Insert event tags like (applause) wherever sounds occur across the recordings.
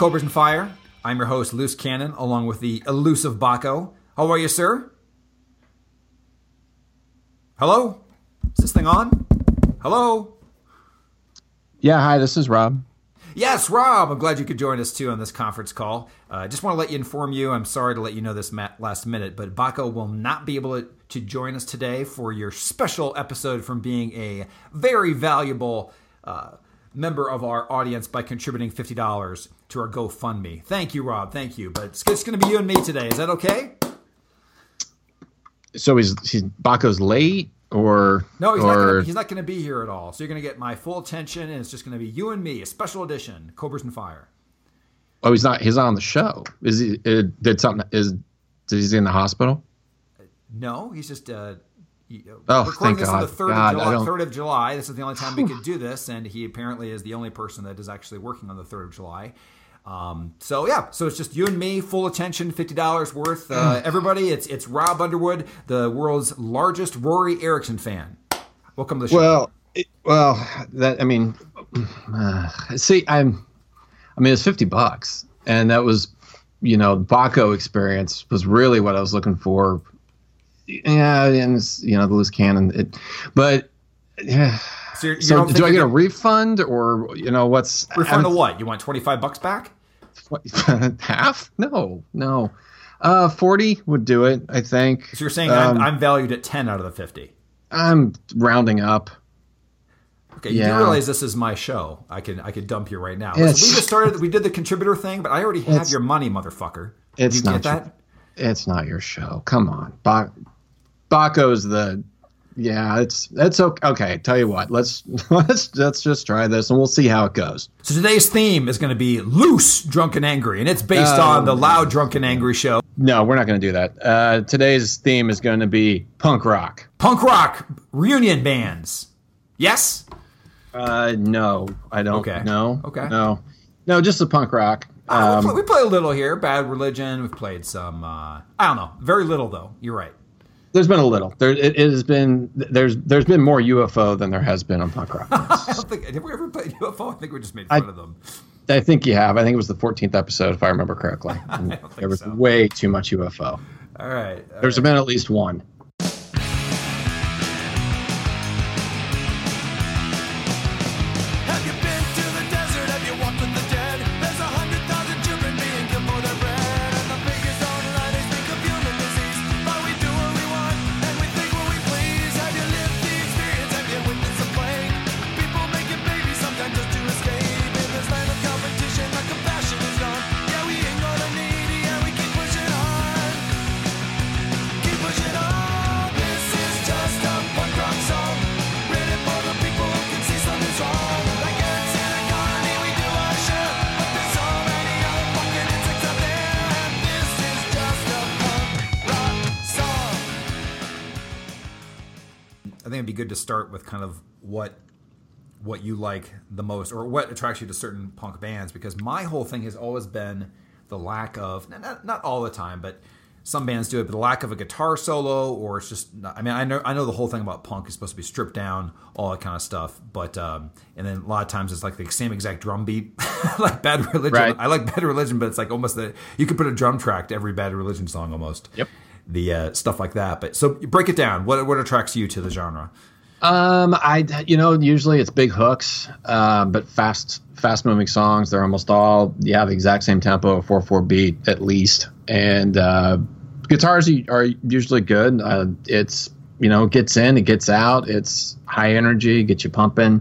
Cobras and Fire. I'm your host, Loose Cannon, along with the elusive Baco. How are you, sir? Hello? Is this thing on? Hello? Yeah, hi, this is Rob. Yes, Rob. I'm glad you could join us too on this conference call. I uh, just want to let you inform you. I'm sorry to let you know this last minute, but Baco will not be able to join us today for your special episode from being a very valuable uh, member of our audience by contributing $50 to our GoFundMe. Thank you, Rob. Thank you. But it's, it's going to be you and me today. Is that okay? So he's, he's Baco's late or no? He's or... not. Gonna, he's not going to be here at all. So you're going to get my full attention, and it's just going to be you and me, a special edition, Cobras and Fire. Oh, he's not. He's not on the show. Is he? Uh, did something? Is is he in the hospital? No, he's just. Uh, oh, recording this God. on the 3rd God, of July, 3rd of July. This is the only time we could do this, and he apparently is the only person that is actually working on the 3rd of July. Um, so yeah, so it's just you and me, full attention, fifty dollars worth. Uh, everybody, it's it's Rob Underwood, the world's largest Roky Erickson fan. Welcome to the show. Well, it, well, that I mean, uh, see, I'm, I mean, it's fifty bucks, and that was, you know, Baco experience was really what I was looking for. Yeah, and you know, the loose cannon, it, but yeah. So, you're, you so do I get a refund or you know what's refund of what? You want twenty five bucks back? What, (laughs) half? No, no. Uh, forty would do it. I think. So you're saying um, I'm, I'm, valued at ten out of the fifty. I'm rounding up. Okay, you do realize this is my show. I can I can dump you right now. Listen, we just started. We did the contributor thing, but I already have your money, motherfucker. It's you not that. Your, it's not your show. Come on, ba- Baco's the yeah, it's it's okay. Okay, tell you what, let's (laughs) let's let's just try this and we'll see how it goes. So today's theme is going to be loose, drunk and angry, and it's based um, on the loud, drunk and angry show. No, we're not going to do that. Uh, today's theme is going to be punk rock. Punk rock reunion bands. Yes. Uh, no, I don't. Okay. No. Okay. No. No, just the punk rock. Um, we, play, we, play, a little here. Bad Religion. We've played some. Uh, I don't know. Very little though. You're right. There's been a little. There it, it, has been. There's there's been more UFO than there has been on punk rock. (laughs) I don't think. Did we ever play UFO? I think we just made fun I, of them. I think you have. I think it was the 14th episode, if I remember correctly. (laughs) There was so. way too much UFO. All right. All There's right. been at least one. What you like the most or what attracts you to certain punk bands because my whole thing has always been the lack of not, not all the time but some bands do it but the lack of a guitar solo or it's just not, i mean i know i know the whole thing about punk is supposed to be stripped down all that kind of stuff but um and then a lot of times it's like the same exact drum beat (laughs) like bad religion Right. i like bad religion but it's like almost the you could put a drum track to every bad religion song almost Yep. the uh, stuff like that but so break it down what what attracts you to the genre Um, I you know usually it's big hooks, uh, but fast fast moving songs. They're almost all you have the exact same tempo, four four beat at least, and uh, guitars are usually good. Uh, it's you know it gets in, it gets out. It's high energy, gets you pumping,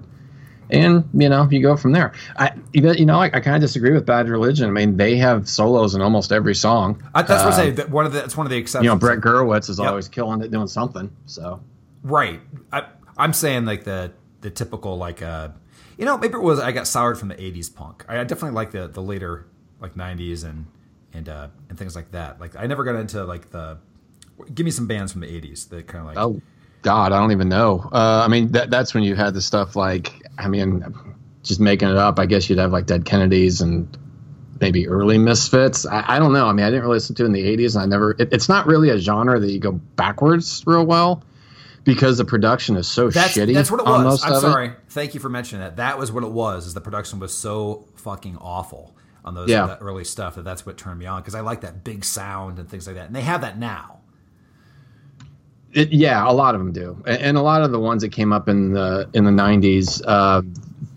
and you know you go from there. I even you know I, I kind of disagree with Bad Religion. I mean they have solos in almost every song. I, that's what I say that one of the that's one of the exceptions You know Brett Gurewitz is Yep. always killing it doing something. So Right. I, I'm saying like the the typical like uh you know maybe it was I got soured from the 80s punk. I, I definitely like the the later like 90s and and uh and things like that. Like I never got into like the give me some bands from the 80s that kind of like Oh God, I don't even know. Uh, I mean, that that's when you had the stuff like, I mean, just making it up. I guess you'd have like Dead Kennedys and maybe early Misfits. I, I don't know. I mean, I didn't really listen to it in the '80s, and I never. It, it's not really a genre that you go backwards real well because the production is so that's shitty. that's what it was. I'm of it. sorry. Thank you for mentioning that. That was what it was. Is the production was so fucking awful on those Yeah. that early stuff that that's what turned me on because I like that big sound and things like that. And they have that now. It, yeah, a lot of them do, and, and a lot of the ones that came up in the in the '90s, uh,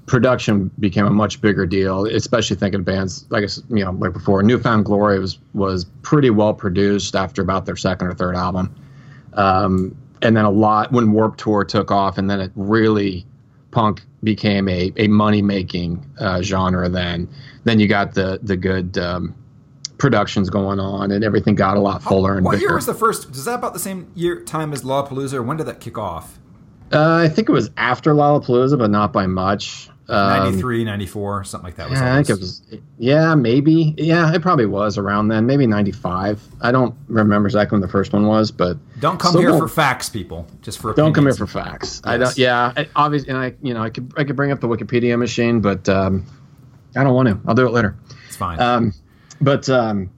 production became a much bigger deal. Especially thinking of bands like you know, like before, New Found Glory was was pretty well produced after about their second or third album, um, and then a lot when Warped Tour took off, and then it really punk became a a money making uh, genre. Then then you got the the good. Um, productions going on and everything got a lot fuller and What bigger. year was the first? Is that about the same year time as Lollapalooza? Or when did that kick off? Uh, I think it was after Lollapalooza, but not by much. Um, 93, 94, something like that. Was yeah, I think it was. Yeah, maybe. Yeah, it probably was around then. Maybe '95. I don't remember exactly when the first one was, but Don't come here for facts, people. Just for don't come here for facts. I don't. Yeah, I, obviously, and I, you know, I could, I could bring up the Wikipedia machine, but um, I don't want to. I'll do it later. It's fine. Um, but um,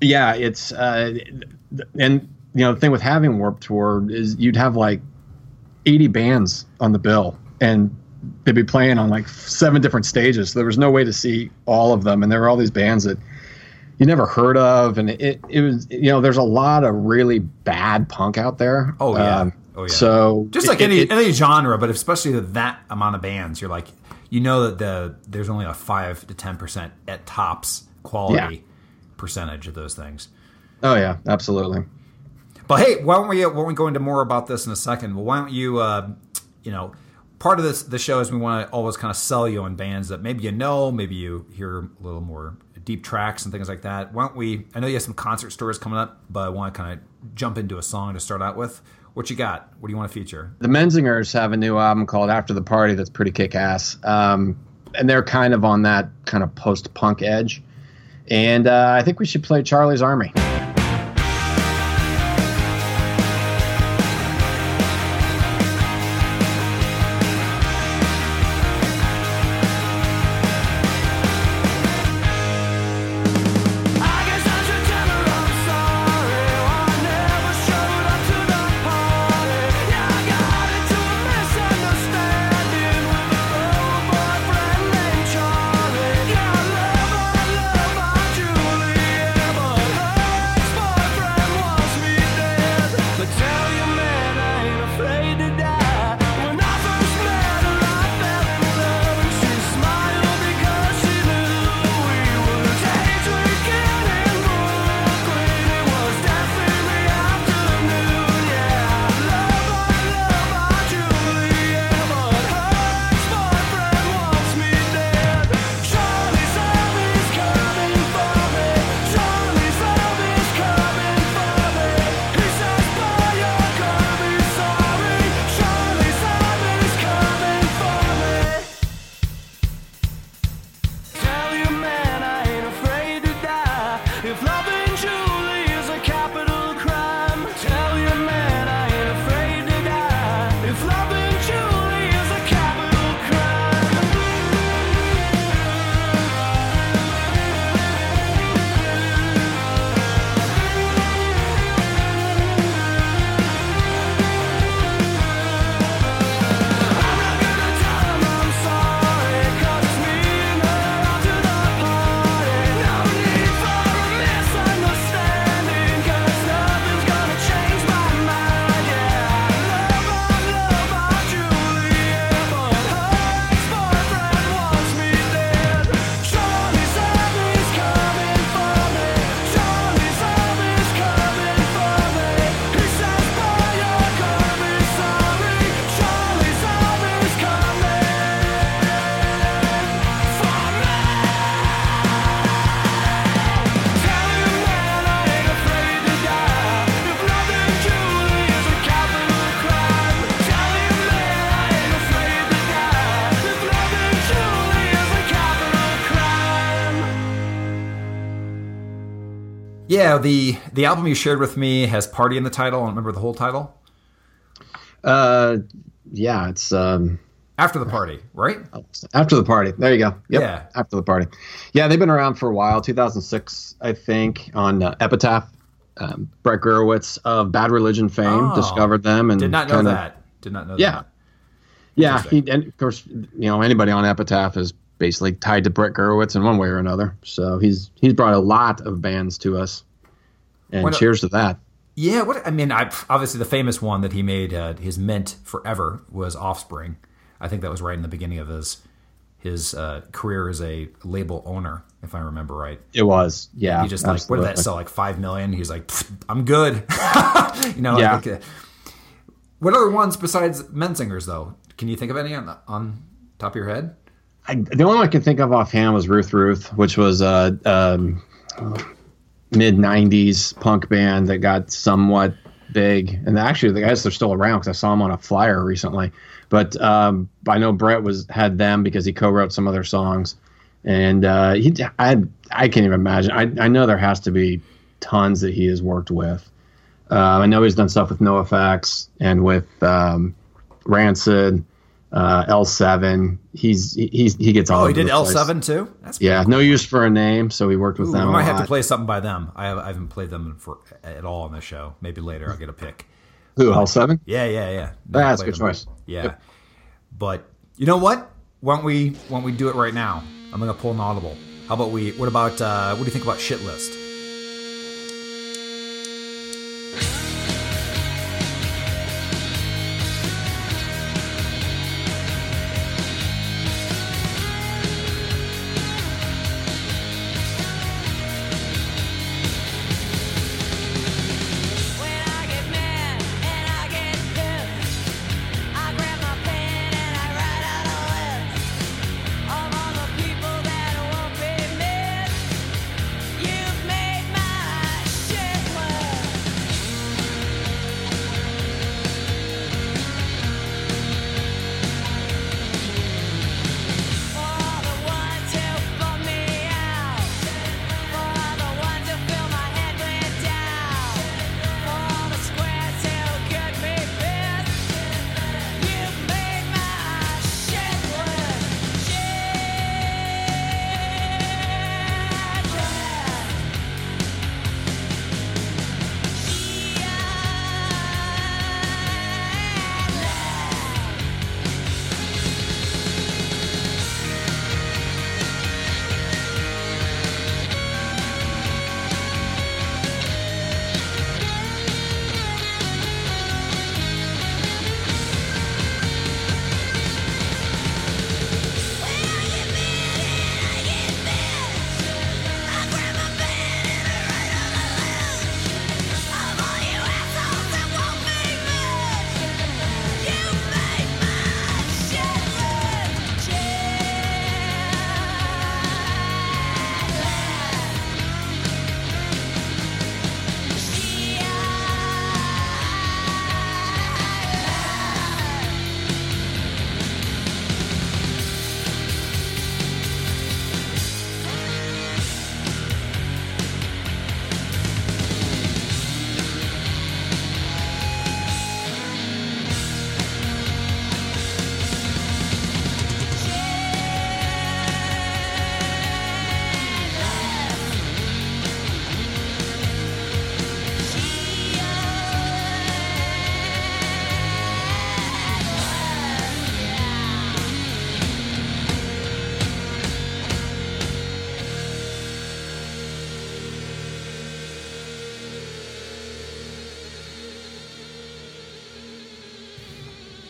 yeah, it's uh, and you know the thing with having Warped Tour is you'd have like eighty bands on the bill, and they'd be playing on like seven different stages. So there was no way to see all of them, and there were all these bands that you never heard of, and it it was you know there's a lot of really bad punk out there. Oh, yeah. Um, Oh, yeah. So Just it- like any it- any genre, but especially that amount of bands, you're like, you know that the there's only a five to ten percent at tops quality Yeah. percentage of those things. oh yeah, absolutely. But hey, why don't we why don't we go into more about this in a second? Well, why don't you, uh, you know, part of this the show is we want to always kind of sell you on bands that maybe you know, maybe you hear a little more deep tracks and things like that. Why don't we? I know you have some concert stories coming up, but I want to kind of jump into a song to start out with. What you got? What do you want to feature? the Menzingers have a new album called After the Party that's pretty kick ass. Um, and they're kind of on that kind of post punk edge. And uh, I think we should play Charlie's Army. Yeah, the the album you shared with me has "Party" in the title. I don't remember the whole title. Uh, yeah, it's um, After the party, right? after the party. There you go. Yep, Yeah. after the party. Yeah, they've been around for a while. 2006, I think, on uh, Epitaph. Um, Brett Gurewitz of Bad Religion fame Oh. discovered them and Did not know kinda- that. Did not know Yeah. that. Yeah, he, and of course, you know anybody on Epitaph is basically tied to Brett Gurewitz in one way or another. So he's he's brought a lot of bands to us, and What a- cheers to that. Yeah, what I mean, I obviously the famous one that he made uh, his mint forever was Offspring. I think that was right in the beginning of his his uh, career as a label owner, if I remember right. It was, yeah. He just like what did that sell like five million? He's like, I'm good. (laughs) you know. Yeah. Like, uh, what other ones besides Menzingers though? Can you think of any on the, on top of your head? I, the only one I can think of offhand was Ruth Ruth, which was a um, mid '90s punk band that got somewhat big. And actually, the guys are still around because I saw them on a flyer recently. But um, I know Brett was had them because he co-wrote some of their songs, and uh, he I I can't even imagine. I I know there has to be tons that he has worked with. Uh, I know he's done stuff with NoFX and with um, Rancid, uh, L7. He's he's he gets all. Oh, he did the L place. seven too. That's Yeah, no use for a name, so he worked with Ooh, them. a might have to play something by them. I, have, I haven't played them for at all on the show. Maybe later I'll get a pick. Who L7? Yeah, yeah, yeah. Yeah, that's a good them. choice. Yeah, Yep. but you know what? Why don't we? Why don't we do it right now? I'm gonna pull an audible. How about we? What about? Uh, what do you think about shit list?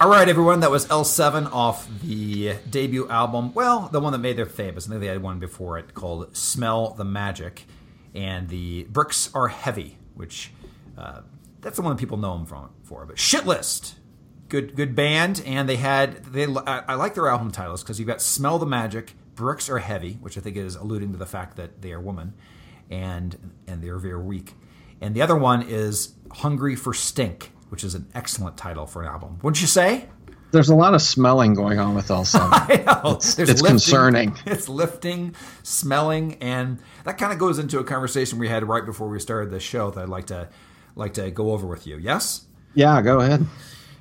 All right, everyone. That was L7 off the debut album. Well, the one that made their famous. I think they had one before it called "Smell the Magic," and the bricks are heavy, which uh, that's the one that people know them from for. But Shitlist, good good band, and they had they. I, I like their album titles because you've got "Smell the Magic," "Bricks are heavy," which I think is alluding to the fact that they are women, and and they are very weak. And the other one is "Hungry for Stink," which is an excellent title for an album. Wouldn't you say? There's a lot of smelling going on with L7. (laughs) I know. There's it's concerning. It's lifting, smelling, and that kind of goes into a conversation we had right before we started the show that I'd like to like to go over with you. Yes. yeah, go ahead.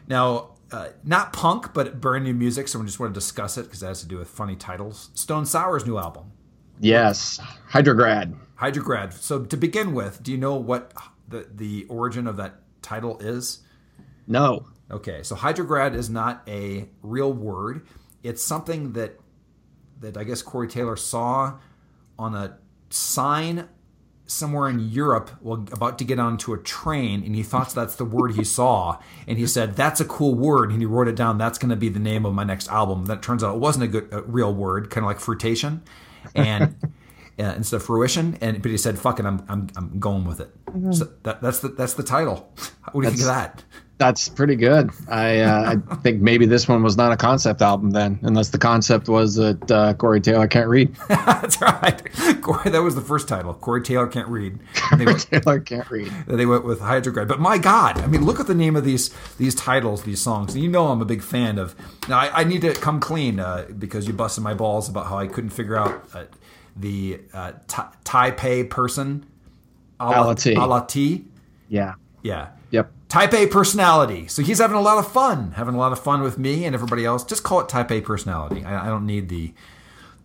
Now, uh, not punk, but brand new music. So we just want to discuss it because it has to do with funny titles. Stone Sour's new album, Yes, Hydrograd. Hydrograd. So to begin with, do you know what the the origin of that title is? No. Okay, so hydrograd is not a real word. It's something that that I guess Corey Taylor saw on a sign somewhere in Europe, well, about to get onto a train, and he thought that's the word he saw, and he said that's a cool word, and he wrote it down. That's going to be the name of my next album. That turns out it wasn't a good a real word, kind of like fruitation, and. Uh, instead of fruition, and but he said, "Fuck it, I'm I'm, I'm going with it." So that, that's the that's the title. What do you think of that? That's pretty good. I uh, I think maybe this one was not a concept album then, unless the concept was that uh, Corey Taylor can't read. (laughs) That's right. Corey, that was the first title. Corey Taylor can't read. (laughs) Corey went, Taylor can't read. they went with Hydrograd. But my God, I mean, look at the name of these these titles, these songs. You know I'm a big fan of. Now I, I need to come clean uh, because you busted my balls about how I couldn't figure out uh, the uh, Ta- Taipei person. Ala T. Ala T. Yeah. Yeah. Yep. Type A personality. So he's having a lot of fun, having a lot of fun with me and everybody else. Just call it Type A personality. I, I don't need the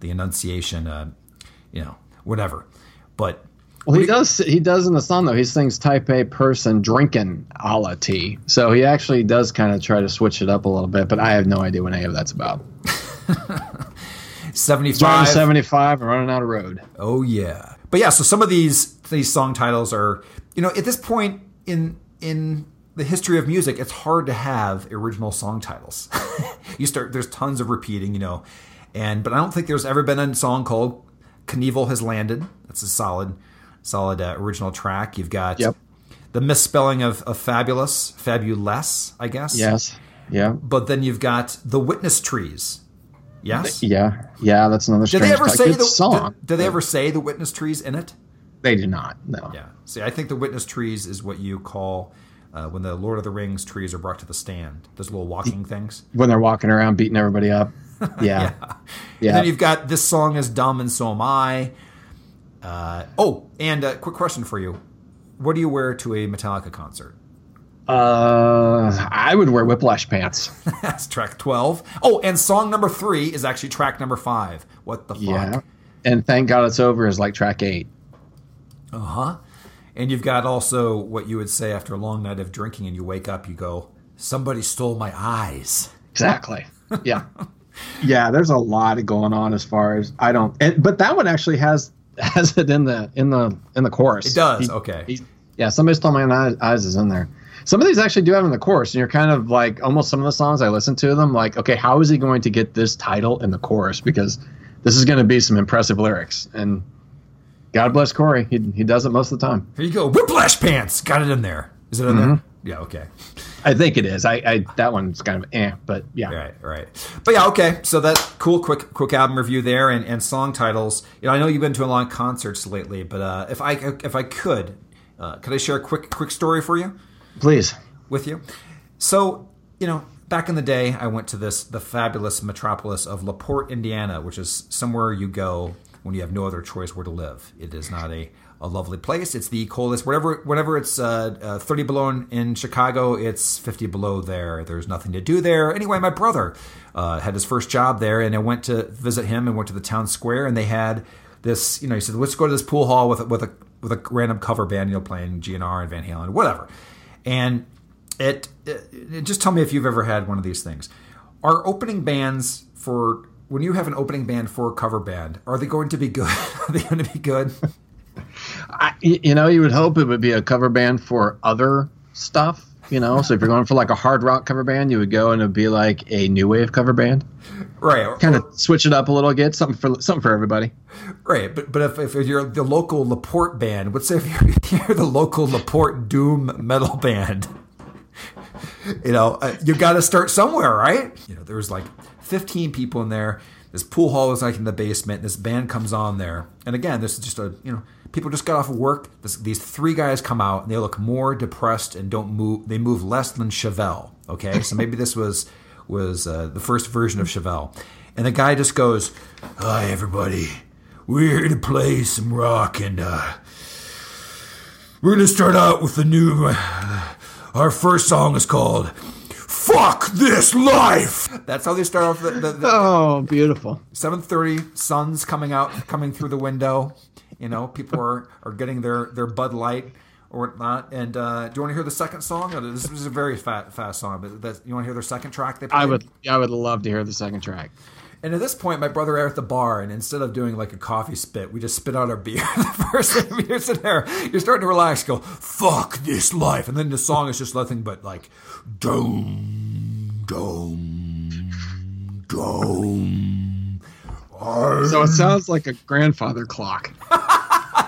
the enunciation, uh, you know, whatever. But Well, he does. He does in the song though. He sings "Type A person drinking a la tea," so he actually does kind of try to switch it up a little bit. But I have no idea what any of that's about. (laughs) seventy Driving seventy-five and running out of road. Oh yeah. But yeah, so some of these these song titles are, you know, at this point in in the history of music, it's hard to have original song titles. (laughs) you start there's tons of repeating, you know. And but I don't think there's ever been a song called Knievel has landed. That's a solid solid uh, original track. You've got Yep. the misspelling of, of fabulous, fabulous, I guess. Yes. Yeah. But then you've got the witness trees. Yes. Yeah. Yeah. That's another. Did they ever title. say Good the song? Did, did they ever say the witness trees in it? They do not. No. Yeah. See, I think the witness trees is what you call uh, when the Lord of the Rings trees are brought to the stand. Those little walking things. When they're walking around beating everybody up. (laughs) Yeah. And yeah. then you've got this song is dumb and so am I. Uh, oh, and a quick question for you: What do you wear to a Metallica concert? Uh, I would wear whiplash pants. (laughs) That's track twelve. Oh, and song number three is actually track number five. What the fuck? Yeah. And thank God it's over is like track eight. Uh huh. And you've got also what you would say after a long night of drinking, and you wake up, you go, "Somebody stole my eyes." Exactly. (laughs) Yeah. yeah, there's a lot going on as far as I don't and, but that one actually has (laughs) has it in the in the in the chorus. It does. He- okay. he- yeah, somebody stole my eyes, eyes is in there. Some of these actually do have in the chorus, and you're kind of like almost some of the songs I listen to them like, okay, how is he going to get this title in the chorus? Because this is going to be some impressive lyrics, and God bless Corey, he he does it most of the time. Here you go. Whiplash pants. Got it in there. Is it in Mm-hmm. there? Yeah. Okay. I think it is. I, I that one's kind of eh, but yeah. Right. Right. But yeah. Okay. So that cool, quick, quick album review there, and, and song titles. You know, I know you've been to a lot of concerts lately, but uh, if I if I could, uh, could I share a quick quick story for you? Please. with you. So, you know, back in the day, I went to this the fabulous metropolis of LaPorte, Indiana, which is somewhere you go when you have no other choice where to live. It is not a, a lovely place. It's the coldest. Whatever, whenever it's uh, uh, 30 below in, in Chicago, it's 50 below there. There's nothing to do there. Anyway, my brother uh, had his first job there, and I went to visit him and went to the town square, and they had this. You know, he said, "Let's go to this pool hall with a, with a with a random cover band, you know, playing GNR and Van Halen, whatever." And it, it, just tell me if you've ever had one of these things. Are opening bands for when you have an opening band for a cover band, are they going to be good? (laughs) are they going to be good? I, you know, you would hope it would be a cover band for other stuff. You know, so if you're going for like a hard rock cover band, you would go and it'd be like a new wave cover band. right. Kind of switch it up a little, get something for something for everybody. Right, but but if, if you're the local Laporte band, say if you're, if (laughs) you're the local Laporte doom metal band, (laughs) you know uh, you got to start somewhere, right? You know, there was like 15 people in there. This pool hall was like in the basement. This band comes on there, and again, this is just a you know people just got off of work. This, these three guys come out and they look more depressed and don't move. They move less than Chevelle. Okay, so maybe this was was uh, the first version of Chevelle, and the guy just goes, "Hi everybody, we're here to play some rock, and uh, we're gonna start out with the new. Uh, our first song is called." Fuck this life. That's how they start off the, the, the, Oh, beautiful. 7:30 sun's coming out coming through the window you know people are are getting their their bud light or whatnot. And uh do you want to hear the second song? This is a very fast fast song but that's, you want to hear their second track they I would I would love to hear the second track. and at this point my brother at the bar and instead of doing like a coffee spit we just spit out our beer. (laughs) The first thing you're sitting there you're starting to relax go fuck this life. And then the song is just nothing but like dome dome dome So it sounds like a grandfather clock. (laughs)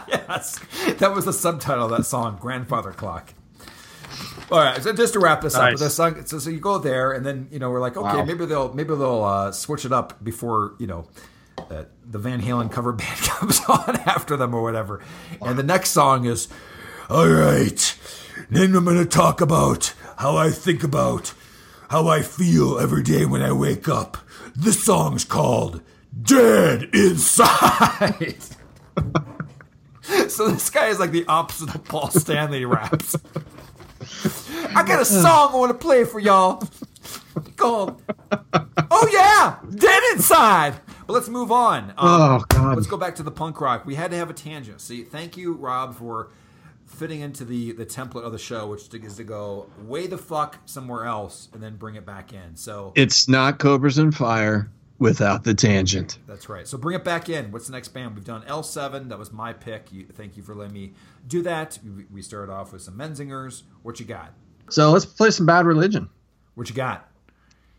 Yes, that was the subtitle of that song, "Grandfather Clock." All right, so just to wrap this up, Nice. the song, so, so you go there, and then you know we're like, okay, Wow. maybe they'll maybe they'll uh, switch it up before you know uh, the Van Halen cover (laughs) band comes on after them or whatever. And the next song is, all right, then I'm going to talk about how I think about how I feel every day when I wake up. This song's called "Dead Inside." (laughs) So this guy is like the opposite of Paul Stanley raps. I got a (laughs) song I want to play for y'all called Oh yeah, Dead Inside. But let's move on. Um, Oh God. Let's go back to the punk rock. We had to have a tangent. See, thank you, Rob, for fitting into the the template of the show, which is to go way the fuck somewhere else and then bring it back in. So It's not Cobras and Fire without the tangent. That's right. So bring it back in. What's the next band? We've done L7. That was my pick. You, thank you for letting me do that. We, we started off with some Menzingers. What you got? So let's play some Bad Religion. What you got?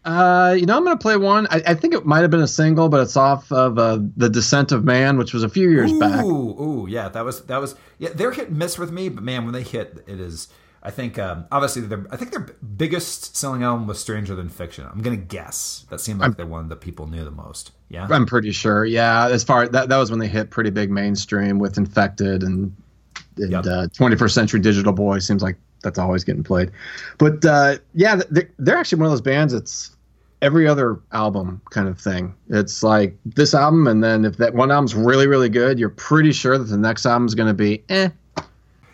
Uh, you know, I'm going to play one. I, I think it might have been a single, but it's off of uh, The Dissent of Man, which was a few years Ooh, back. ooh, yeah. That was that was yeah. They're hit and miss with me, but man, when they hit, it is. I think um, obviously their I think their biggest selling album was Stranger Than Fiction. I'm gonna guess that seemed like the one that people knew the most. Yeah. I'm pretty sure. Yeah, as far that that was when they hit pretty big mainstream with Infected and and Yep. uh, 21st Century Digital Boy seems like that's always getting played. But uh, yeah, they're, they're actually one of those bands. It's every other album kind of thing. It's like this album, and then if that one album's really really good, you're pretty sure that the next album's going to be eh.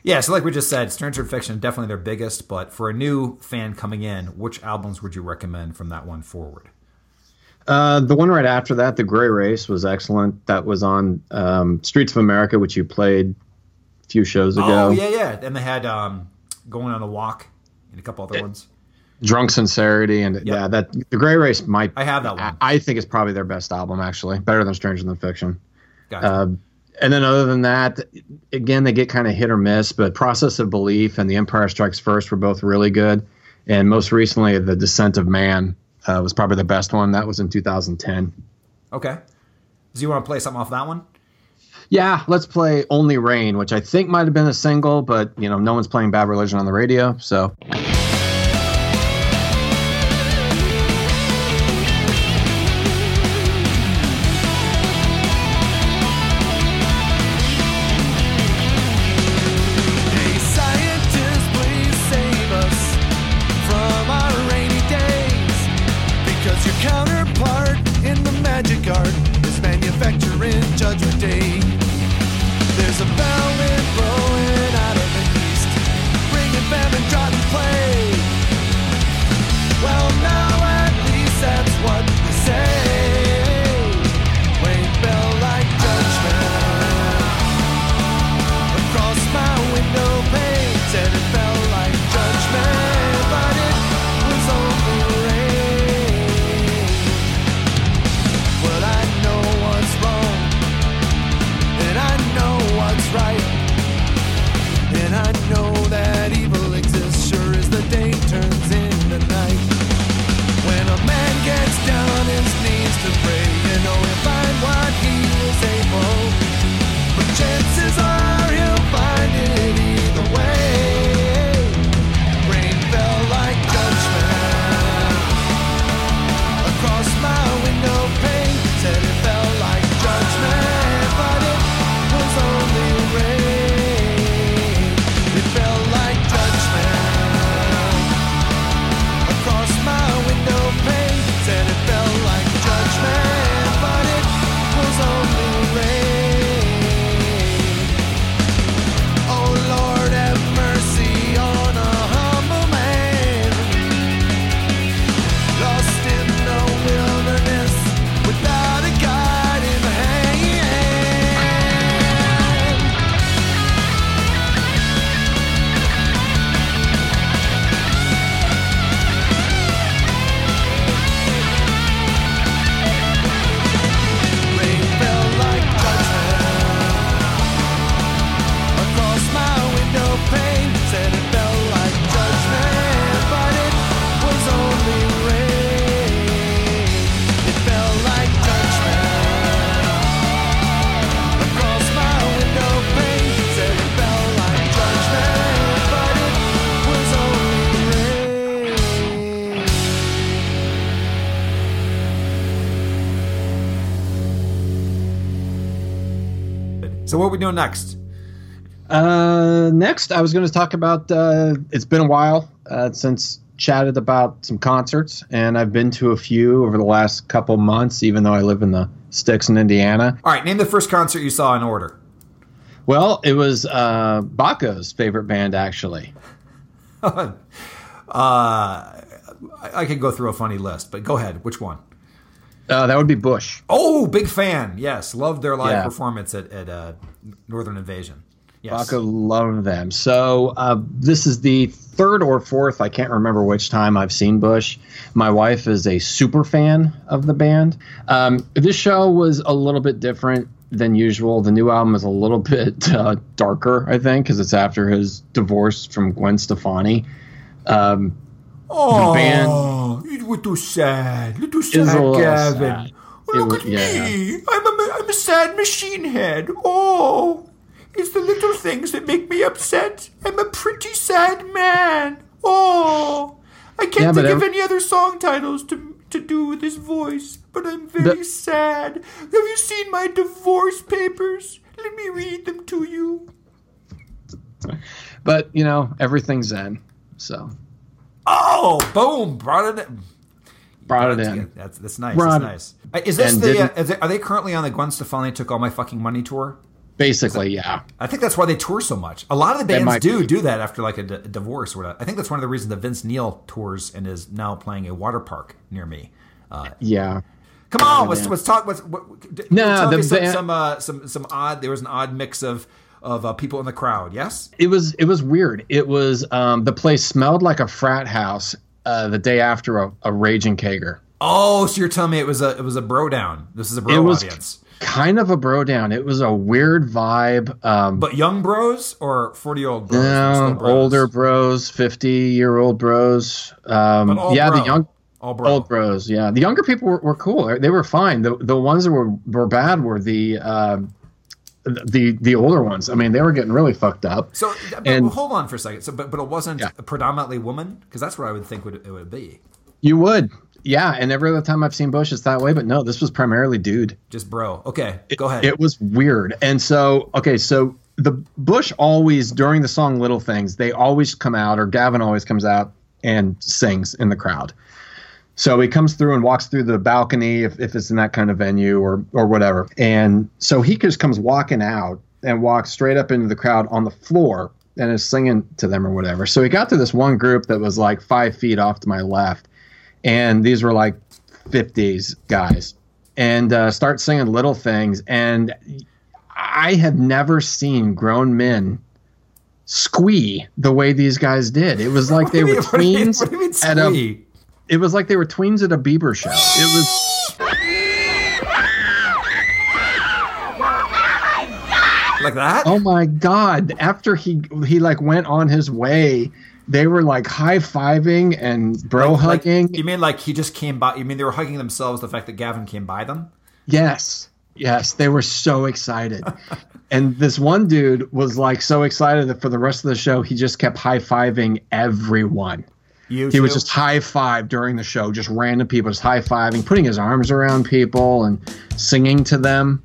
Yeah, so like we just said, Stranger Than Fiction definitely their biggest, but for a new fan coming in, which albums would you recommend from that one forward? Uh, the one right after that, The Gray Race, was excellent. That was on um, Streets of America, which you played a few shows ago. Oh yeah, yeah. And they had um, going on a walk and a couple other ones. Drunk Sincerity, and yeah, that The Gray Race might. I have that one. I, I think it's probably their best album, actually, better than Stranger Than Fiction. Gotcha. Uh, and then other than that, again, they get kind of hit or miss. But Process of Belief and The Empire Strikes First were both really good. And most recently, The Dissent of Man uh, was probably the best one. That was in 2010. okay. Do you want to play something off that one? Yeah, let's play Only Rain, which I think might have been a single, but you know, no one's playing Bad Religion on the radio, so So what are we doing next? Uh, next, I was going to talk about. Uh, it's been a while uh, since chatted about some concerts, and I've been to a few over the last couple months. Even though I live in the sticks in Indiana. All right, name the first concert you saw in order. Well, it was uh, Baco's favorite band, actually. (laughs) Uh, I, I could go through a funny list, but go ahead. Which one? Uh, that would be Bush. Oh, big fan. Yes, loved their live Yeah. performance at, at uh, Northern Invasion. Yes. Baco loved them. So uh, this is the third or fourth, I can't remember which time I've seen Bush. My wife is a super fan of the band. Um, this show was a little bit different than usual. The new album is a little (laughs) bit uh, darker, I think, because it's after his divorce from Gwen Stefani. Um, Oh, band- it was too sad. Little It's sad Gavin. sad. Look wa- at yeah. me. I'm a, I'm a sad machine head. Oh, it's the little things that make me upset. I'm a pretty sad man. Oh, I can't Yeah, think of ev- any other song titles to to do with his voice, but I'm very sad. Have you seen my divorce papers? Let me read them to you. but, you know, everything's Zen. So Oh, boom! Brought it. in. brought it That's in. good. That's that's nice. Brought That's nice. Uh, Is this the? Uh, is it, are they currently on the Gwen Stefani took all my fucking money tour? Basically, yeah. I think that's why they tour so much. A lot of the bands do be. do that after like a, d- a divorce or whatever. I think that's one of the reasons that Vince Neil tours and is now playing a water park near me. Yeah. Come on, let's, let's talk. Let's, what, No, the me some band- some, uh, some some odd. There was an odd mix of of uh, people in the crowd. Yes. it was it was weird. It was um, the place smelled like a frat house uh, the day after a, a raging kegger. Oh, so you're telling me it was a it was a bro down. This is a bro It was audience. kind of a bro down. It was a weird vibe. Um, But young bros or forty year old bros? No, bros? older bros, fifty year old bros. Um, yeah, bro. the young all bro. old bros. Yeah, the younger people were, were cool. They were fine. The the ones that were were bad were the. Um, the the older ones. I mean, they were getting really fucked up. So, but, And- hold on for a second. So, but but it wasn't Yeah. predominantly woman because that's what I would think would it would be. You would, yeah. And every other time I've seen Bush, it's that way. But no, this was primarily dude. Just bro. Okay, go ahead. It was weird. And so, okay, so the Bush always during the song "Little Things," they always come out, or Gavin always comes out and sings in the crowd. So he comes through and walks through the balcony if, if it's in that kind of venue or or whatever. And so he just comes walking out and walks straight up into the crowd on the floor and is singing to them or whatever. So he got to this one group that was like five feet off to my left, and these were like 50s guys, and uh, start singing little things. And I have never seen grown men squee the way these guys did. It was like they were you mean- what do you mean- tweens What do you mean at a? It was like they were tweens at a Bieber show. It was like that? oh my god! After he he like went on his way, they were like high fiving and bro Like- like- hugging. you mean like he just came by? You mean they were hugging themselves? The fact that Gavin came by them? yes, yes, they were so excited. (laughs) and this one dude was like so excited that for the rest of the show, he just kept high fiving everyone. You He was just high five during the show, just random people, just high fiving, putting his arms around people and singing to them.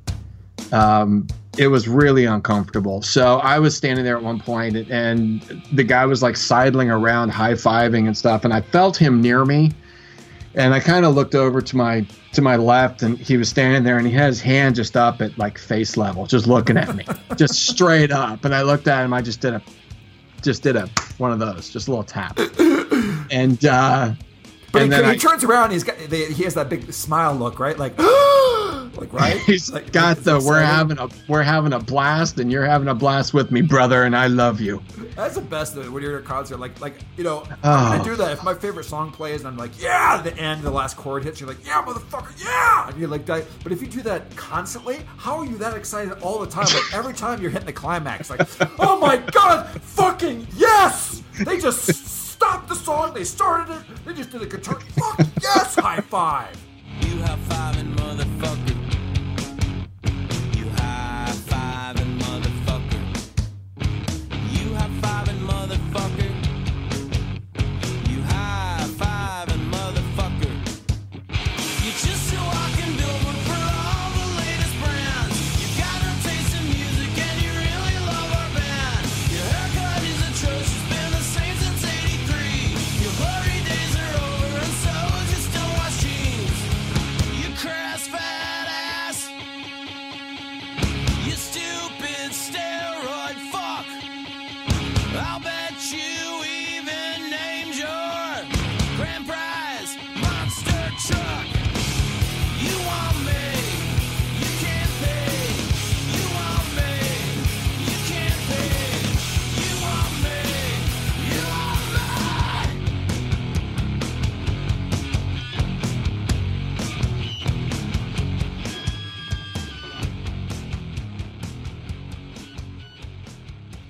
Um, it was really uncomfortable. So I was standing there at one point, and, and the guy was like sidling around, high fiving and stuff, and I felt him near me, and I kind of looked over to my to my left, and he was standing there, and he had his hand just up at like face level, just looking at me, (laughs) just straight up. And I looked at him, I just did a just did a one of those, just a little tap, (coughs) and uh, But and he, then he I- turns around. He's got. He has that big smile look, right? Like, (gasps) (gasps) (gasps) like right. (laughs) He's like, got the we're having a we're having a blast and you're having a blast with me, brother, and I love you. That's the best of it when you're at a concert. Like, like you know, Oh. I'm gonna do that. If my favorite song plays, and I'm like, yeah, the end, the last chord hits, you're like, yeah, motherfucker, yeah, and you're like, that. But if you do that constantly, how are you that excited all the time? Like every time you're hitting the climax, like, oh my god, fucking yes! They just stopped the song. They started it. They just did a guitar. Fuck yes, high five. You high fiving motherfucker.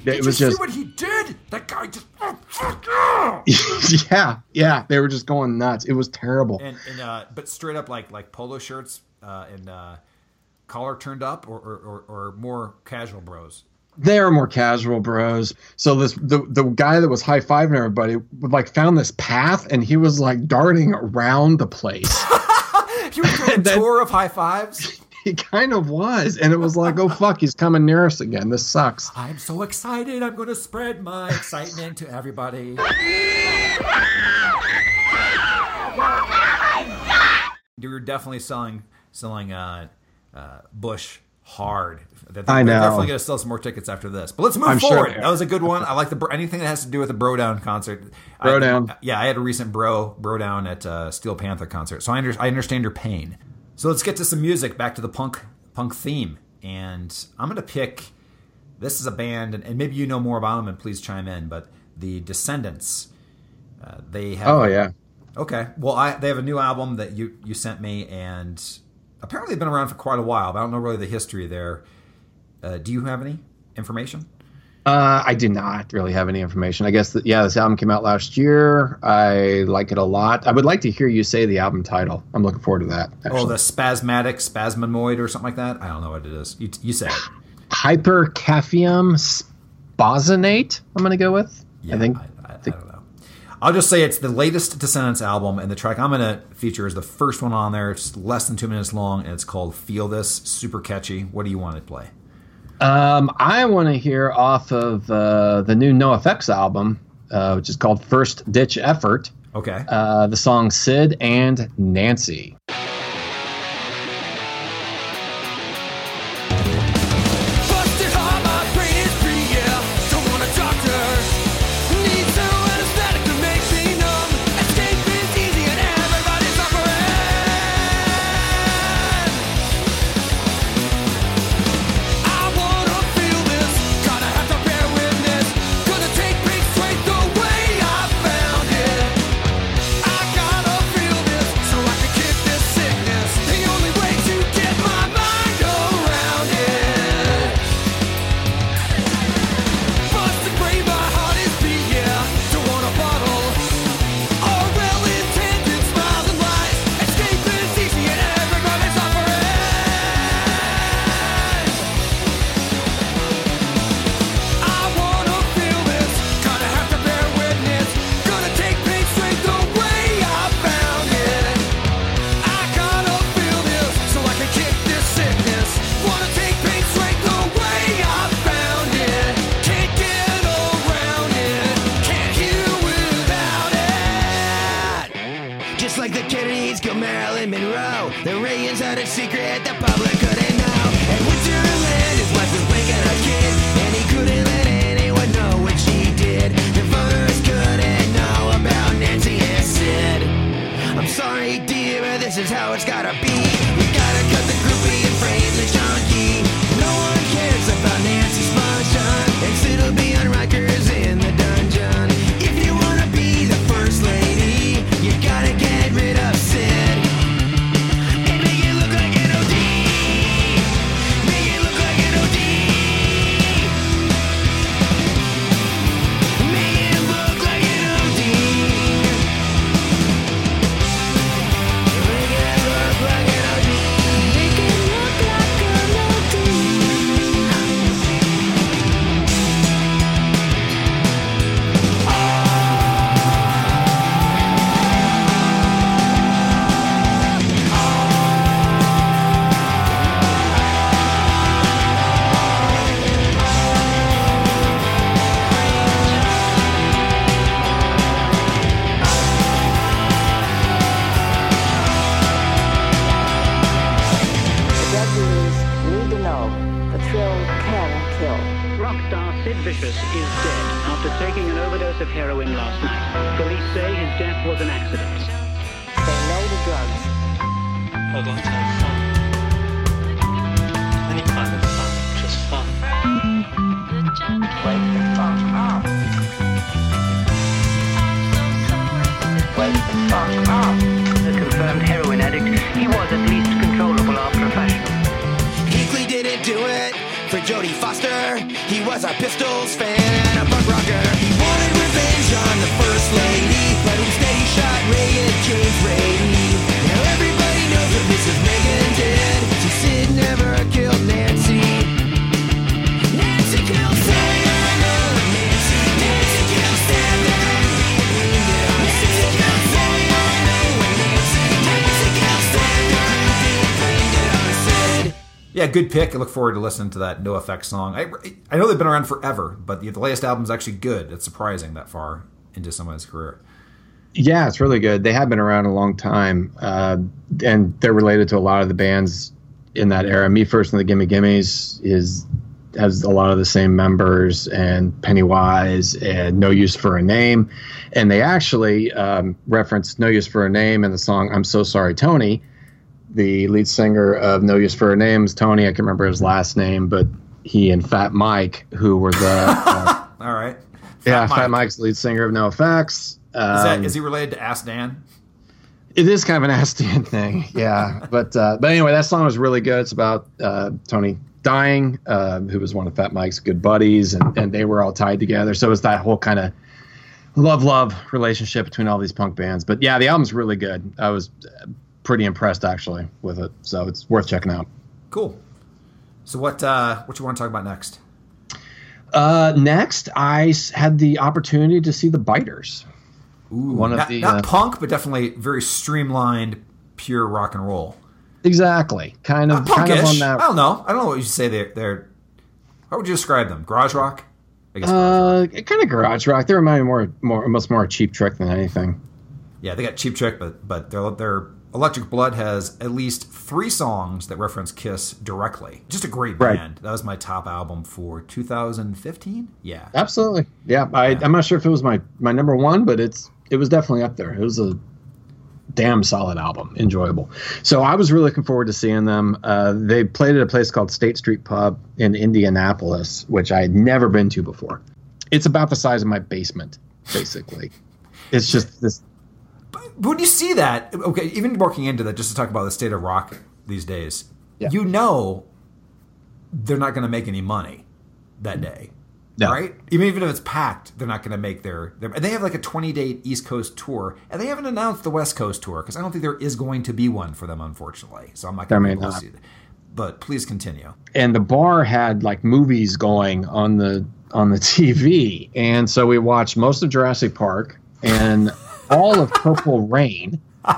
It Did was you just see what he did? That guy just. Oh, fuck, yeah. yeah, yeah. They were just going nuts. It was terrible. and and uh, but straight up like like polo shirts uh, and uh, collar turned up, or or, or, or more casual bros. they are more casual bros. So this the the guy that was high fiving everybody like found this path and he was like darting around the place. (laughs) He was doing (laughs) a then- tour of high fives. He kind of was, and it was like, oh fuck, he's coming near us again. This sucks. I'm so excited. I'm going to spread my excitement to everybody. You were definitely selling selling uh, uh, Bush hard. They're, I they're know. definitely going to sell some more tickets after this. But let's move I'm forward. are. that was a good one. I like the bro- anything that has to do with the Bro Down concert. Bro I- Down. yeah, I had a recent Bro Bro Down at uh, Steel Panther concert, so I, under, I understand your pain. So let's get to some music. Back to the punk punk theme, and I'm going to pick. This is a band, and, and maybe you know more about them, and please chime in. But the Descendents, uh, they have. Oh yeah. Okay. Well, I they have a new album that you you sent me, and apparently they've been around for quite a while. But I don't know really the history there. Uh, do you have any information? Uh, I did not really have any information. I guess that yeah, this album came out last year. I like it a lot. I would like to hear you say the album title. I'm looking forward to that. Oh, the spasmatic spasmoid or something like that. I don't know what it is. You you say it. hypercaphium spazonate. I'm gonna go with. Yeah, I think. I, I, I don't know. I'll just say it's the latest Descendents album, and the track I'm going to feature is the first one on there. It's less than two minutes long, and it's called "Feel This." Super catchy. What do you want to play? Um, I want to hear off of uh, the new NOFX album, uh, which is called First Ditch Effort. Okay. Uh, the song Sid and Nancy. Vicious is dead after taking an overdose of heroin last night. Police say his death was an accident. They know the drugs. Hold on to have fun. Any kind of fun, just fun. Wake the fuck up. Wake the fuck up. A confirmed heroin addict, he was at least controllable after a fashion. Hinckley didn't do it. For Jodie Foster. He was a Pistols fan, a punk rocker. He wanted revenge on the first lady, but instead he shot Ray and James Brady. Now everybody knows what Mrs. Reagan did. She said never killed. Nancy Yeah, good pick. I look forward to listening to that NOFX song. I, I know they've been around forever, but the, the latest album's actually good. It's surprising that far into someone's career. Yeah, it's really good. They have been around a long time, uh, and they're related to a lot of the bands in that era. Me First and the Gimme Gimmes is has a lot of the same members, and Pennywise and No Use for a Name, and they actually um, reference No Use for a Name in the song "I'm So Sorry, Tony." The lead singer of No Use for a Name is Tony. I can remember his last name, but he and Fat Mike, who were the (laughs) uh, All right. yeah, Mike. Fat Mike's lead singer of NOFX. Is, that, Um, is he related to Ask Dan? It is kind of an (laughs) Aston thing, yeah. but uh, but anyway, that song was really good. It's about uh, Tony dying, uh, who was one of Fat Mike's good buddies, and, and they were all tied together. So it's that whole kind of love love relationship between all these punk bands. But yeah, the album's really good. I was pretty impressed actually with it, so it's worth checking out. Cool. So what uh, what you want to talk about next? Uh, next, I had the opportunity to see the Biters. Ooh, One of not, the, not uh, punk, but definitely very streamlined, pure rock and roll. Exactly, kind of Not kind of punkish. on that I don't know. I don't know what you say. They're, they're how would you describe them? Garage rock? I guess. garage rock. Uh, kind of garage rock. They remind me more, more, almost more of cheap trick than anything. Yeah, they got Cheap Trick, but but their their Electric Blood has at least three songs that reference Kiss directly. Just a great Right. band. That was my top album for 2015. Yeah. Absolutely. Yeah, I, I'm not sure if it was my my number one, but it's it was definitely up there. It was a damn solid album, enjoyable. So I was really looking forward to seeing them. Uh, they played at a place called State Street Pub in Indianapolis, which I had never been to before. It's about the size of my basement, basically. (laughs) It's just this. But when you see that, okay, even working into that, just to talk about the state of rock these days, Yeah. you know they're not going to make any money that day. No. Right? Even even if it's packed, they're not going to make their, their. They have like a 20 day East Coast tour, and they haven't announced the West Coast tour because I don't think there is going to be one for them, unfortunately. So I'm not going to be able to see that. But please continue. and the bar had like movies going on the on the TV, and so we watched most of Jurassic Park and all of Purple Rain (laughs)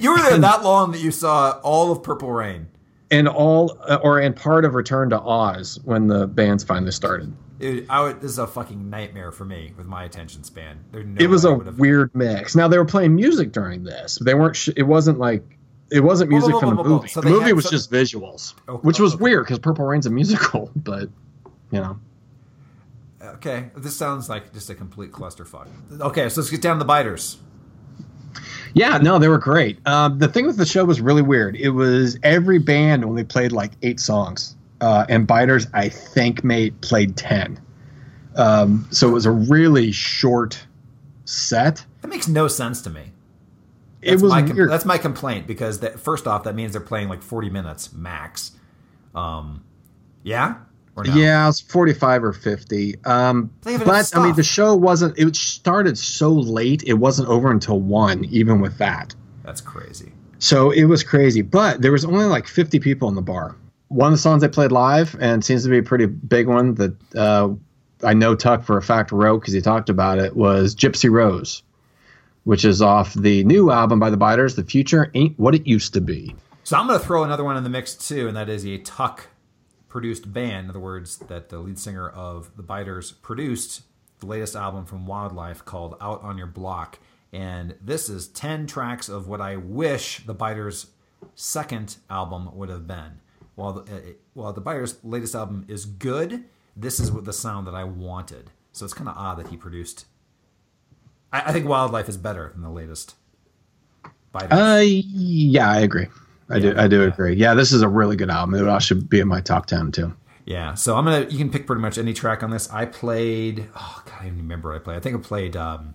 You were there that long that you saw all of Purple Rain. and all uh, or and part of Return to Oz when the bands finally started. It, I would, this is a fucking nightmare for me with my attention span. No it was a weird mix. Now they were playing music during this. They weren't. Sh- it wasn't like. It wasn't Whoa, music whoa, from the whoa, whoa. movie. So the movie was just visuals, Oh, which was okay. weird because Purple Rain's a musical. (laughs) But you know, Okay, this sounds like just a complete clusterfuck. Okay, so let's get down to the biters. Yeah, no, they were great. Um, the thing with the show was really weird. It was every band only played like eight songs, uh, and Biters I think made played ten. Um, so it was a really short set. That makes no sense to me. It That's was my com- weird. that's my complaint because that, first off, that means they're playing like 40 minutes max. Um, yeah, no? Yeah, it's forty-five or fifty. Um, They have enough but I mean, the show wasn't. It started so late. It wasn't over until one, even with that. that's crazy. So it was crazy. But there was only like 50 people in the bar. One of the songs they played live, and seems to be a pretty big one that uh, I know Tuk for a fact wrote because he talked about it, was Gypsy Rose, which is off the new album by the Biters, The Future Ain't What It Used to Be. So I'm going to throw another one in the mix too, and that is a Tuk produced band. In other words, that the lead singer of the Biters produced the latest album from Wildlife called Out on Your Block. And this is 10 tracks of what I wish the Biters' second album would have been. While the, uh, while the Biters' latest album is good, this is what the sound that I wanted. So it's kind of odd that he produced. I, I think Wildlife is better than the latest. Uh, yeah, I agree. I do. I do yeah. agree. Yeah, this is a really good album. It should be in my top ten too. Yeah, so I'm gonna. You can pick pretty much any track on this. I played. Oh God, I don't even remember what I played. I think I played um,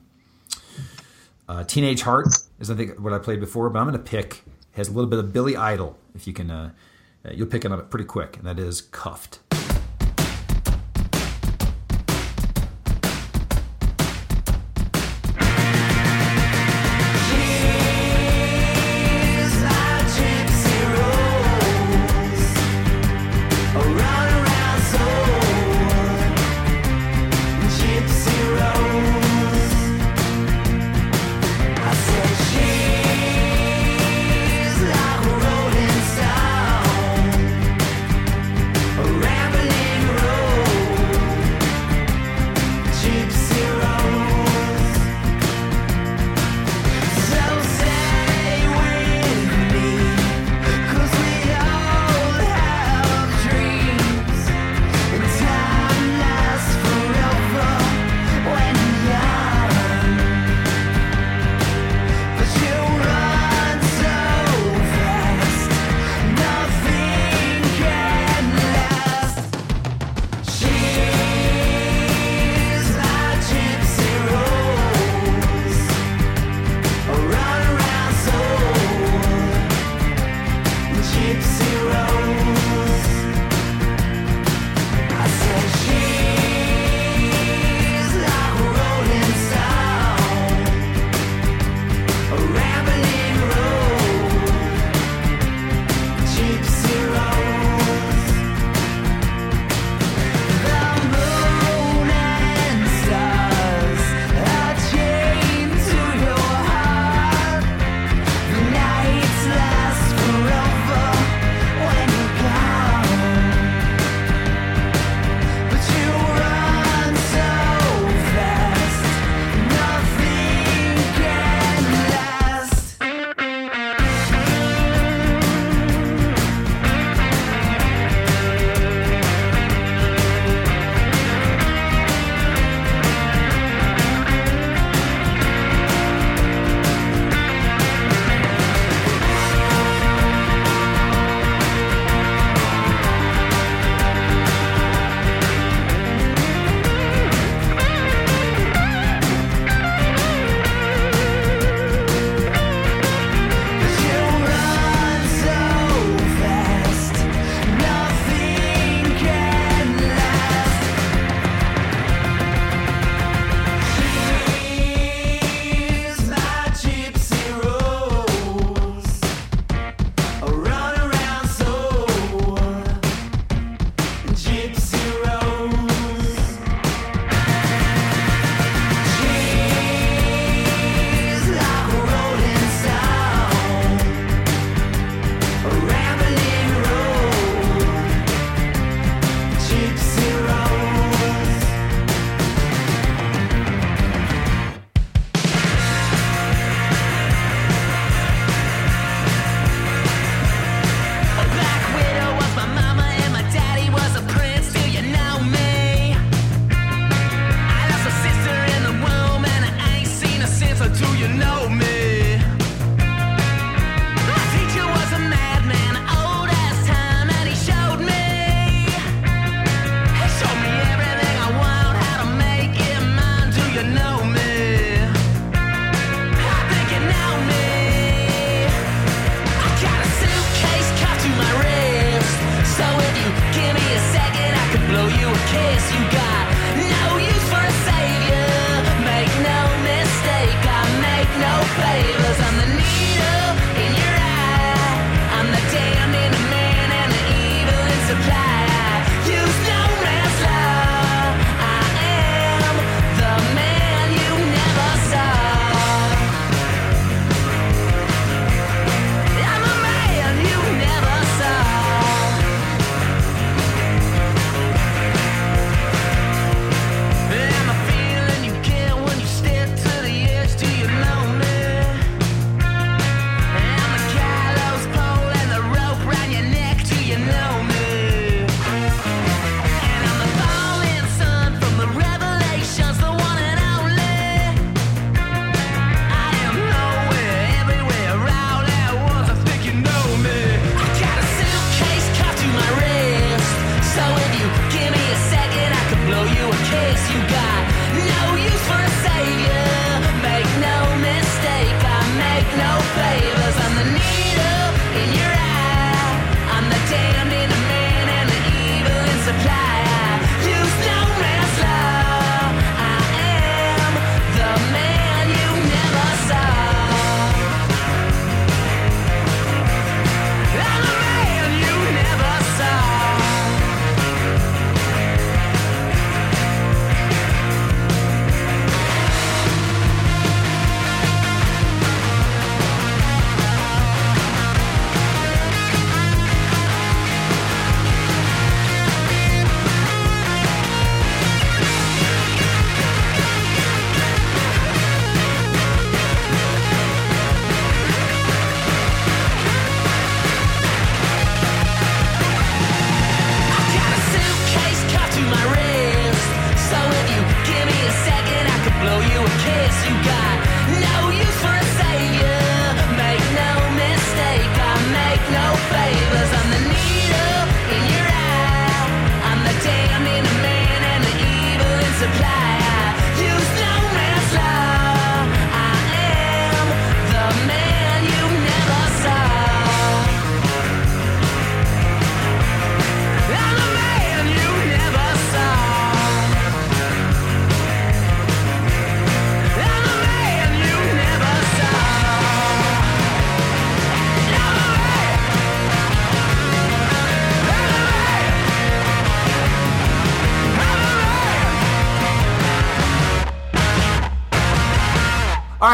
uh, "Teenage Heart" is I think what I played before. But I'm gonna pick has a little bit of Billy Idol. If you can, uh, uh, you'll pick it up pretty quick, and that is "Cuffed."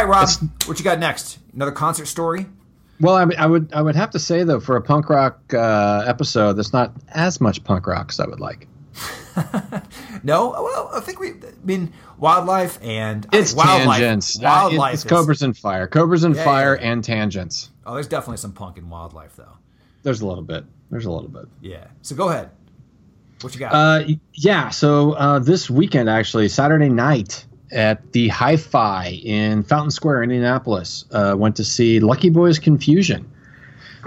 Right, Rob, It's- what you got next? Another concert story? Well, I, I would I would have to say though, for a punk rock uh, episode, there's not as much punk rock as I would like. (laughs) No, well, I think we. I mean, wildlife and It's wildlife. tangents. Uh, Wildlife. it's is- Cobras and Fire. Cobras and Yeah, Fire yeah. and tangents. Oh, there's definitely some punk in wildlife, though. There's a little bit. There's a little bit. Yeah. So go ahead. What you got? Uh, yeah. So uh, this weekend, actually, Saturday night at the Hi-Fi in Fountain Square, Indianapolis, uh, went to see Lucky Boys Confusion,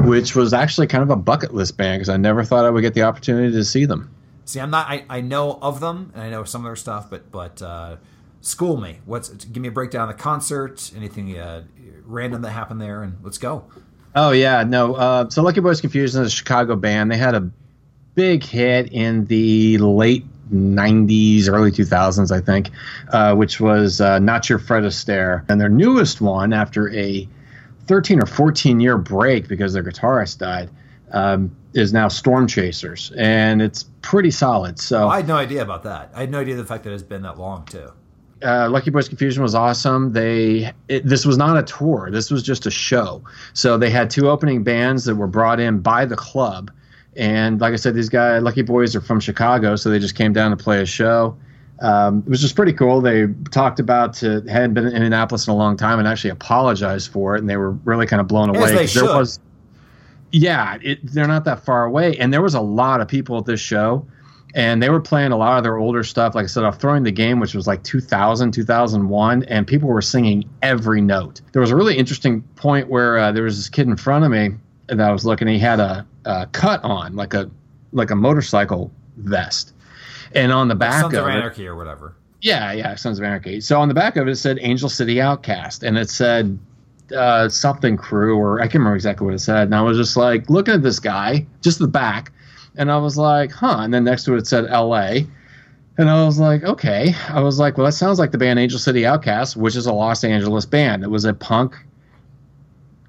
which was actually kind of a bucket list band because I never thought I would get the opportunity to see them. See, I'm not. I, I know of them and I know some of their stuff, but but uh, school me. What's give me a breakdown of the concert? Anything uh, random that happened there, and let's go. Oh yeah, no. Uh, so Lucky Boys Confusion is a Chicago band. They had a big hit in the late '90s, early 2000s, I think, uh, which was uh, "Not Your Fred Astaire." And their newest one, after a 13 or 14 year break because their guitarist died, um, is now Storm Chasers, and it's pretty solid. So I had no idea about that. I had no idea the fact that it's been that long too. uh, Lucky Boys Confusion was awesome. They it, this was not a tour. This was just a show. So they had two opening bands that were brought in by the club, and like I said, these guys, Lucky Boys, are from Chicago, so they just came down to play a show. Um, it was just pretty cool. They talked about uh, hadn't been in Indianapolis in a long time and actually apologized for it, and they were really kind of blown As away. they 'cause there was, yeah, it, they're not that far away, and there was a lot of people at this show and they were playing a lot of their older stuff. Like I said, off throwing the game, which was like 2000, 2001, and people were singing every note. There was a really interesting point where uh, there was this kid in front of me that I was looking. He had a, a cut on, like a like a motorcycle vest, and on the back Sons of of it, Anarchy or whatever. yeah, yeah, Sons of Anarchy. So on the back of it, it said Angel City Outcast, and it said uh, something crew, or I can't remember exactly what it said. And I was just like looking at this guy, just the back, and I was like, huh. And then next to it said L.A. And I was like, okay. I was like, well, that sounds like the band Angel City Outcast, which is a Los Angeles band. It was a punk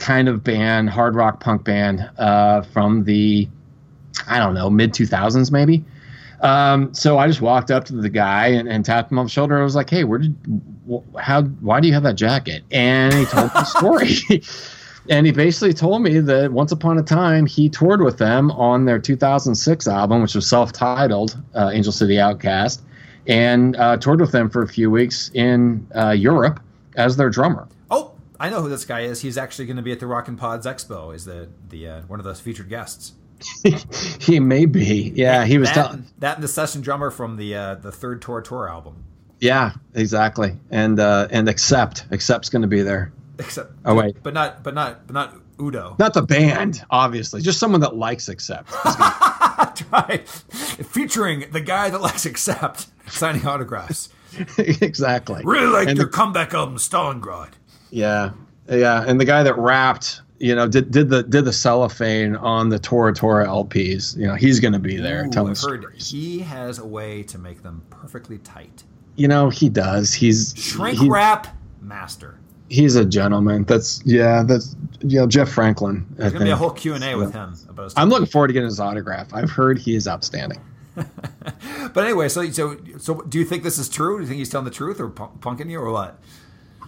kind of band, hard rock punk band uh, from the, I don't know, mid 2000s maybe. Um, so I just walked up to the guy and, and tapped him on the shoulder. I was like, "Hey, where did, wh- how, why do you have that jacket?" And he told the story. (laughs) and he basically told me that once upon a time he toured with them on their 2006 album, which was self-titled uh, "Angel City Outcast," and uh, toured with them for a few weeks in uh, Europe as their drummer. I know who this guy is. He's actually going to be at the Rockin' Pods Expo. Is the the uh, one of those featured guests. (laughs) he may be, yeah. He was that, telling. that and the session drummer from the uh, the third tour tour album. Yeah, exactly. And uh, and accept, accept's going to be there. Except Oh, wait. but not but not but not Udo. Not the band, obviously. Just someone that likes accept. (laughs) right. Featuring the guy that likes accept signing autographs. (laughs) exactly. Really like And your the- comeback album, Stalingrad. Yeah, yeah. And the guy that rapped, you know, did did the did the cellophane on the Tora Tora LPs. You know, he's going to be there Ooh, telling I've heard stories. he has a way to make them perfectly tight. You know, he does. He's Shrink he- wrap master. He's a gentleman. That's yeah. That's you know Jeff Franklin. I gonna think. be a whole Q and A with him about. I'm looking forward to getting his autograph. I've heard he is outstanding. (laughs) But anyway, so so so, do you think this is true? Do you think he's telling the truth or punking you or what?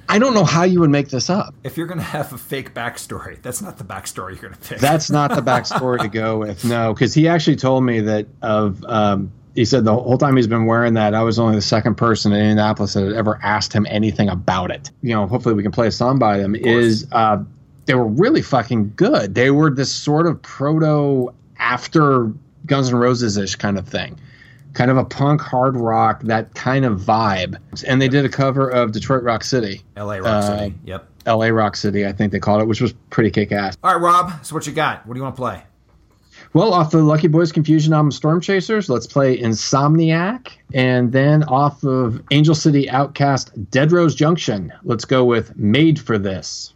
I don't know how you would make this up. If you're gonna have a fake backstory, that's not the backstory you're gonna pick. That's not the (laughs) backstory to go with. No, because he actually told me that of. Um, he said the whole time he's been wearing that, I was only the second person in Indianapolis that had ever asked him anything about it. You know, hopefully we can play a song by them. Is uh, they were really fucking good. They were this sort of proto after Guns N' Roses ish kind of thing, kind of a punk hard rock that kind of vibe. And they did a cover of Detroit Rock City, L.A. Rock Uh, City. Yep. L.A. Rock City, I think they called it, which was pretty kick ass. All right, Rob. So what you got? What do you want to play? Well, off the Lucky Boys Confusion album Storm Chasers, let's play Insomniac. And then off of Angel City Outcast Dead Rose Junction, let's go with Made for This.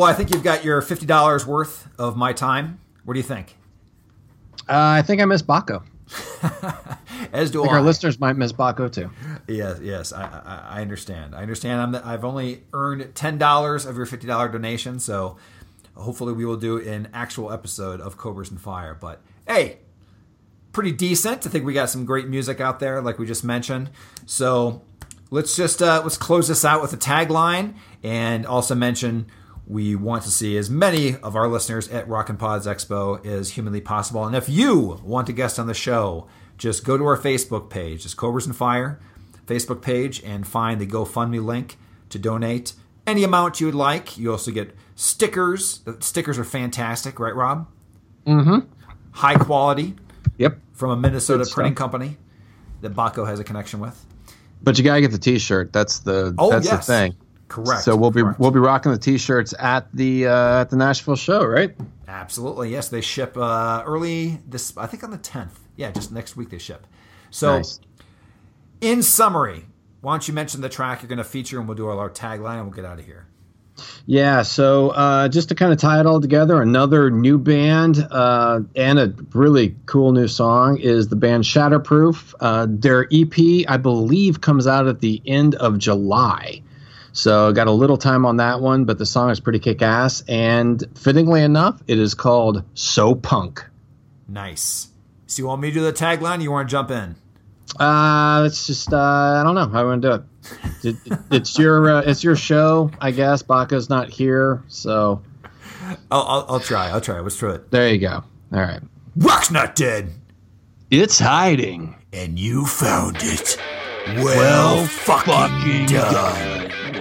Well, I think you've got your fifty dollars worth of my time. What do you think? Uh, I think I miss Baco. (laughs) As do I I. our listeners might miss Baco too. Yes, yes, I, I, I understand. I understand. I'm the, I've only earned ten dollars of your fifty dollar donation, so hopefully we will do an actual episode of Cobras and Fire. But hey, pretty decent. I think we got some great music out there, like we just mentioned. So let's just uh, let's close this out with a tagline, and also mention we want to see as many of our listeners at Rockin' Pods Expo as humanly possible. And if you want to guest on the show, just go to our Facebook page, it's Cobras and Fire Facebook page, and find the GoFundMe link to donate any amount you would like. You also get stickers. The stickers are fantastic, right, Rob? Mm-hmm. High quality Yep. from a Minnesota Good printing stuff. company that Baco has a connection with. But you gotta get the T-shirt. That's the Oh, that's yes. the thing. Correct. So we'll be correct. we'll be rocking the T-shirts at the uh, at the Nashville show, right? Absolutely, yes. They ship uh, early this. I think on the tenth. Yeah, just next week they ship. So, Nice. in summary, why don't you mention the track you're going to feature, and we'll do our tagline, and we'll get out of here. Yeah, so uh, just to kind of tie it all together, another new band uh, and a really cool new song is the band Shatterproof. Uh, their EP, I believe, comes out at the end of July. So I got a little time on that one, but the song is pretty kick ass. And fittingly enough, it is called So Punk. Nice. So you want me to do the tagline? Or you want to jump in? Uh, it's just uh, I don't know how I want to do it. it, it it's your uh, it's your show, I guess. Baco's not here, so I'll, I'll, I'll try. I'll try. Let's try it. there you go. All right, Rock's not dead, it's hiding. and you found it. Well, fuck fucking, done.